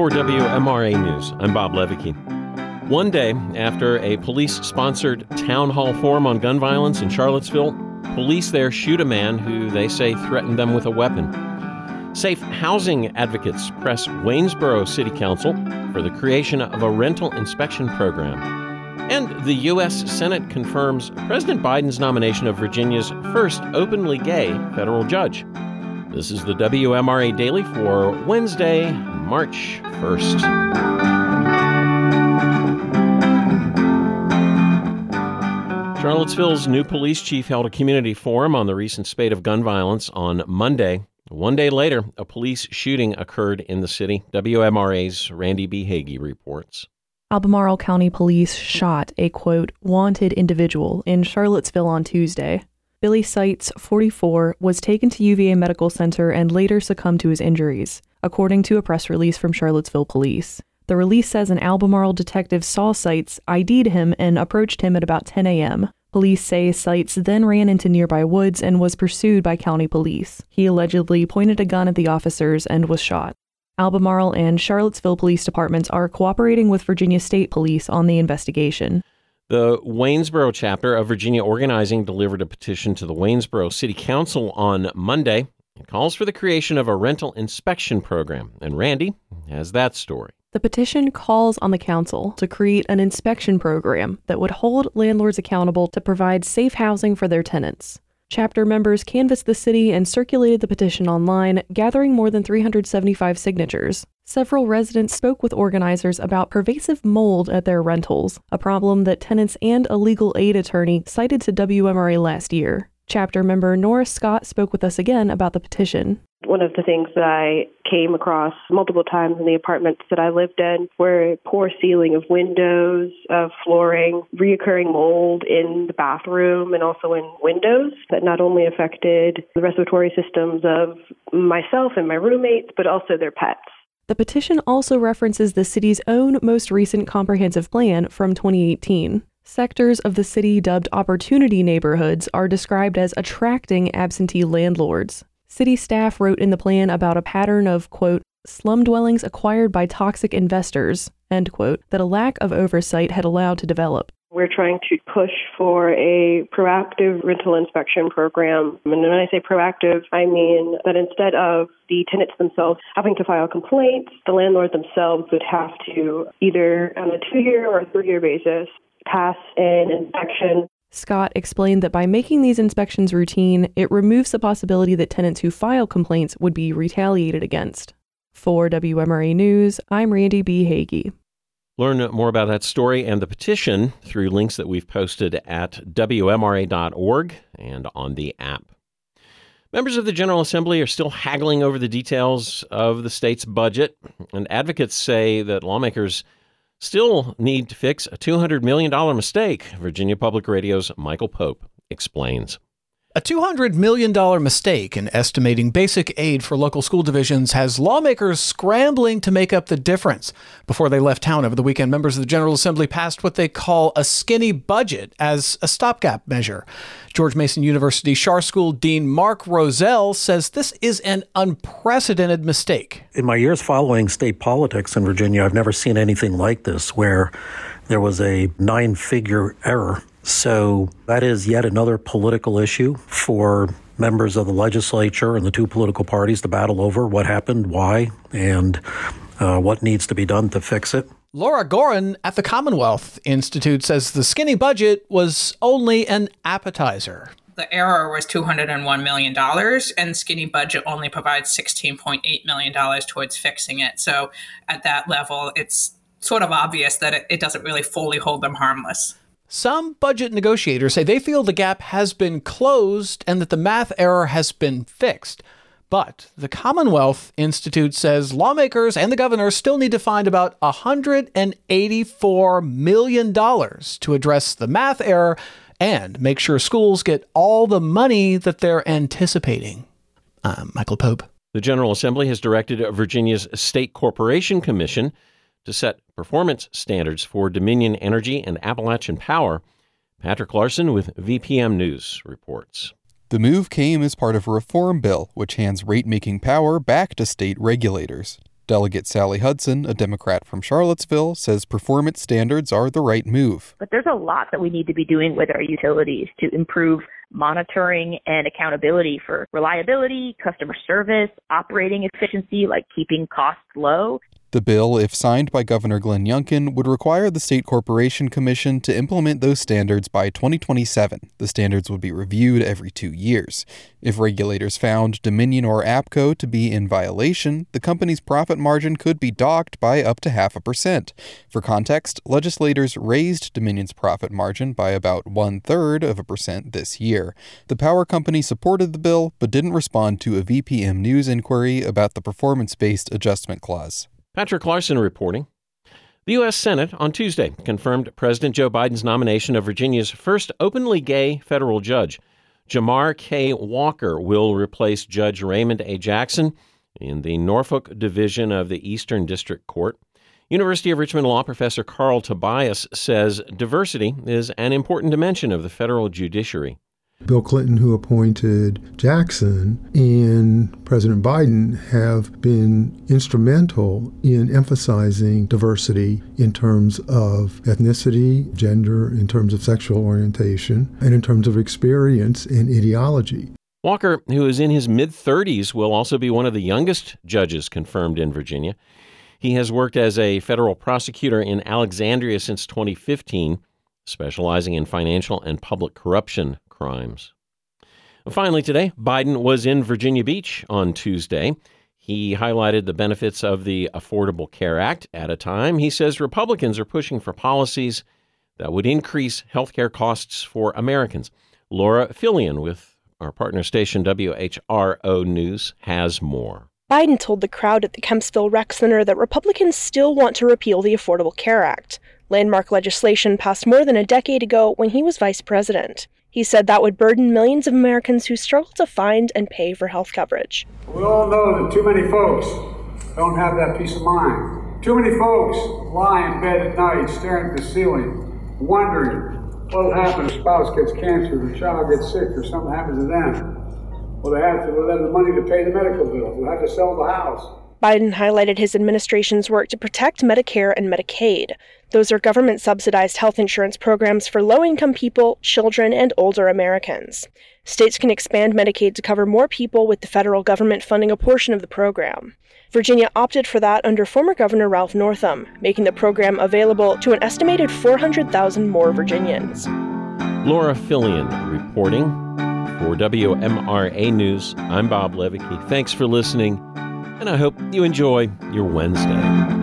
For WMRA News, I'm Bob Levicki. One day after a police sponsored town hall forum on gun violence in Charlottesville, police there shoot a man who they say threatened them with a weapon. Safe housing advocates press Waynesboro City Council for the creation of a rental inspection program. And the U.S. Senate confirms President Biden's nomination of Virginia's first openly gay federal judge. This is the WMRA Daily for Wednesday, March 1st. Charlottesville's new police chief held a community forum on the recent spate of gun violence on Monday. One day later, a police shooting occurred in the city. WMRA's Randi B. Hagi reports. Albemarle County Police shot a quote, wanted individual in Charlottesville on Tuesday. Billy Seitz, 44, was taken to UVA Medical Center and later succumbed to his injuries, according to a press release from Charlottesville Police. The release says an Albemarle detective saw Seitz, ID'd him, and approached him at about 10 a.m. Police say Seitz then ran into nearby woods and was pursued by county police. He allegedly pointed a gun at the officers and was shot. Albemarle and Charlottesville police departments are cooperating with Virginia State Police on the investigation. The Waynesboro chapter of Virginia Organizing delivered a petition to the Waynesboro City Council on Monday. It calls for the creation of a rental inspection program. And Randy has that story. The petition calls on the council to create an inspection program that would hold landlords accountable to provide safe housing for their tenants. Chapter members canvassed the city and circulated the petition online, gathering more than 375 signatures. Several residents spoke with organizers about pervasive mold at their rentals, a problem that tenants and a legal aid attorney cited to WMRA last year. Chapter member Nora Scott spoke with us again about the petition. One of the things that I came across multiple times in the apartments that I lived in were poor sealing of windows, of flooring, reoccurring mold in the bathroom and also in windows that not only affected the respiratory systems of myself and my roommates, but also their pets. The petition also references the city's own most recent comprehensive plan from 2018. Sectors of the city dubbed opportunity neighborhoods are described as attracting absentee landlords. City staff wrote in the plan about a pattern of, quote, slum dwellings acquired by toxic investors, end quote, that a lack of oversight had allowed to develop. We're trying to push for a proactive rental inspection program. And when I say proactive, I mean that instead of the tenants themselves having to file complaints, the landlord themselves would have to either on a two year or a three year basis pass an inspection. Scott explained that by making these inspections routine, it removes the possibility that tenants who file complaints would be retaliated against. For WMRA News, I'm Randi B. Hagi. Learn more about that story and the petition through links that we've posted at WMRA.org and on the app. Members of the General Assembly are still haggling over the details of the state's budget, and advocates say that lawmakers still need to fix a $200 million mistake. Virginia Public Radio's Michael Pope explains. A $200 million mistake in estimating basic aid for local school divisions has lawmakers scrambling to make up the difference. Before they left town over the weekend, members of the General Assembly passed what they call a skinny budget as a stopgap measure. George Mason University Schar School Dean Mark Rozell says this is an unprecedented mistake. In my years following state politics in Virginia, I've never seen anything like this where there was a nine figure error so that is yet another political issue for members of the legislature and the two political parties to battle over what happened, why, and uh, what needs to be done to fix it. Laura Goren at the Commonwealth Institute says the skinny budget was only an appetizer. The error was $201 million, and skinny budget only provides $16.8 million towards fixing it. So at that level, it's sort of obvious that it, it doesn't really fully hold them harmless. Some budget negotiators say they feel the gap has been closed and that the math error has been fixed. But the Commonwealth Institute says lawmakers and the governor still need to find about $184 million to address the math error and make sure schools get all the money that they're anticipating. I'm Michael Pope. The General Assembly has directed Virginia's State Corporation Commission to set performance standards for Dominion Energy and Appalachian Power. Patrick Larson with VPM News reports. The move came as part of a reform bill which hands rate making power back to state regulators. Delegate Sally Hudson, a Democrat from Charlottesville, says performance standards are the right move. But there's a lot that we need to be doing with our utilities to improve monitoring and accountability for reliability, customer service, operating efficiency, like keeping costs low, the bill, if signed by Governor Glenn Youngkin, would require the State Corporation Commission to implement those standards by 2027. The standards would be reviewed every two years. If regulators found Dominion or APCO to be in violation, the company's profit margin could be docked by up to half a percent. For context, legislators raised Dominion's profit margin by about one third of a percent this year. The power company supported the bill, but didn't respond to a VPM News inquiry about the performance based adjustment clause. Patrick Larson reporting. The U.S. Senate on Tuesday confirmed President Joe Biden's nomination of Virginia's first openly gay federal judge. Jamar K. Walker will replace Judge Raymond A. Jackson in the Norfolk Division of the Eastern District Court. University of Richmond law professor Carl Tobias says diversity is an important dimension of the federal judiciary. Bill Clinton, who appointed Jackson, and President Biden have been instrumental in emphasizing diversity in terms of ethnicity, gender, in terms of sexual orientation, and in terms of experience and ideology. Walker, who is in his mid 30s, will also be one of the youngest judges confirmed in Virginia. He has worked as a federal prosecutor in Alexandria since 2015, specializing in financial and public corruption crimes. Finally, today, Biden was in Virginia Beach on Tuesday. He highlighted the benefits of the Affordable Care Act at a time he says Republicans are pushing for policies that would increase health care costs for Americans. Laura Philion with our partner station WHRO News has more. Biden told the crowd at the Kempsville Rec Center that Republicans still want to repeal the Affordable Care Act, landmark legislation passed more than a decade ago when he was vice president. He said that would burden millions of Americans who struggle to find and pay for health coverage. We all know that too many folks don't have that peace of mind. Too many folks lie in bed at night staring at the ceiling, wondering what will happen if spouse gets cancer, a child gets sick, or something happens to them. Will they have to will they have the money to pay the medical bills? Will they have to sell the house? Biden highlighted his administration's work to protect Medicare and Medicaid. Those are government subsidized health insurance programs for low income people, children, and older Americans. States can expand Medicaid to cover more people with the federal government funding a portion of the program. Virginia opted for that under former Governor Ralph Northam, making the program available to an estimated 400,000 more Virginians. Laura Philion reporting for WMRA News. I'm Bob Levicki. Thanks for listening and I hope you enjoy your Wednesday.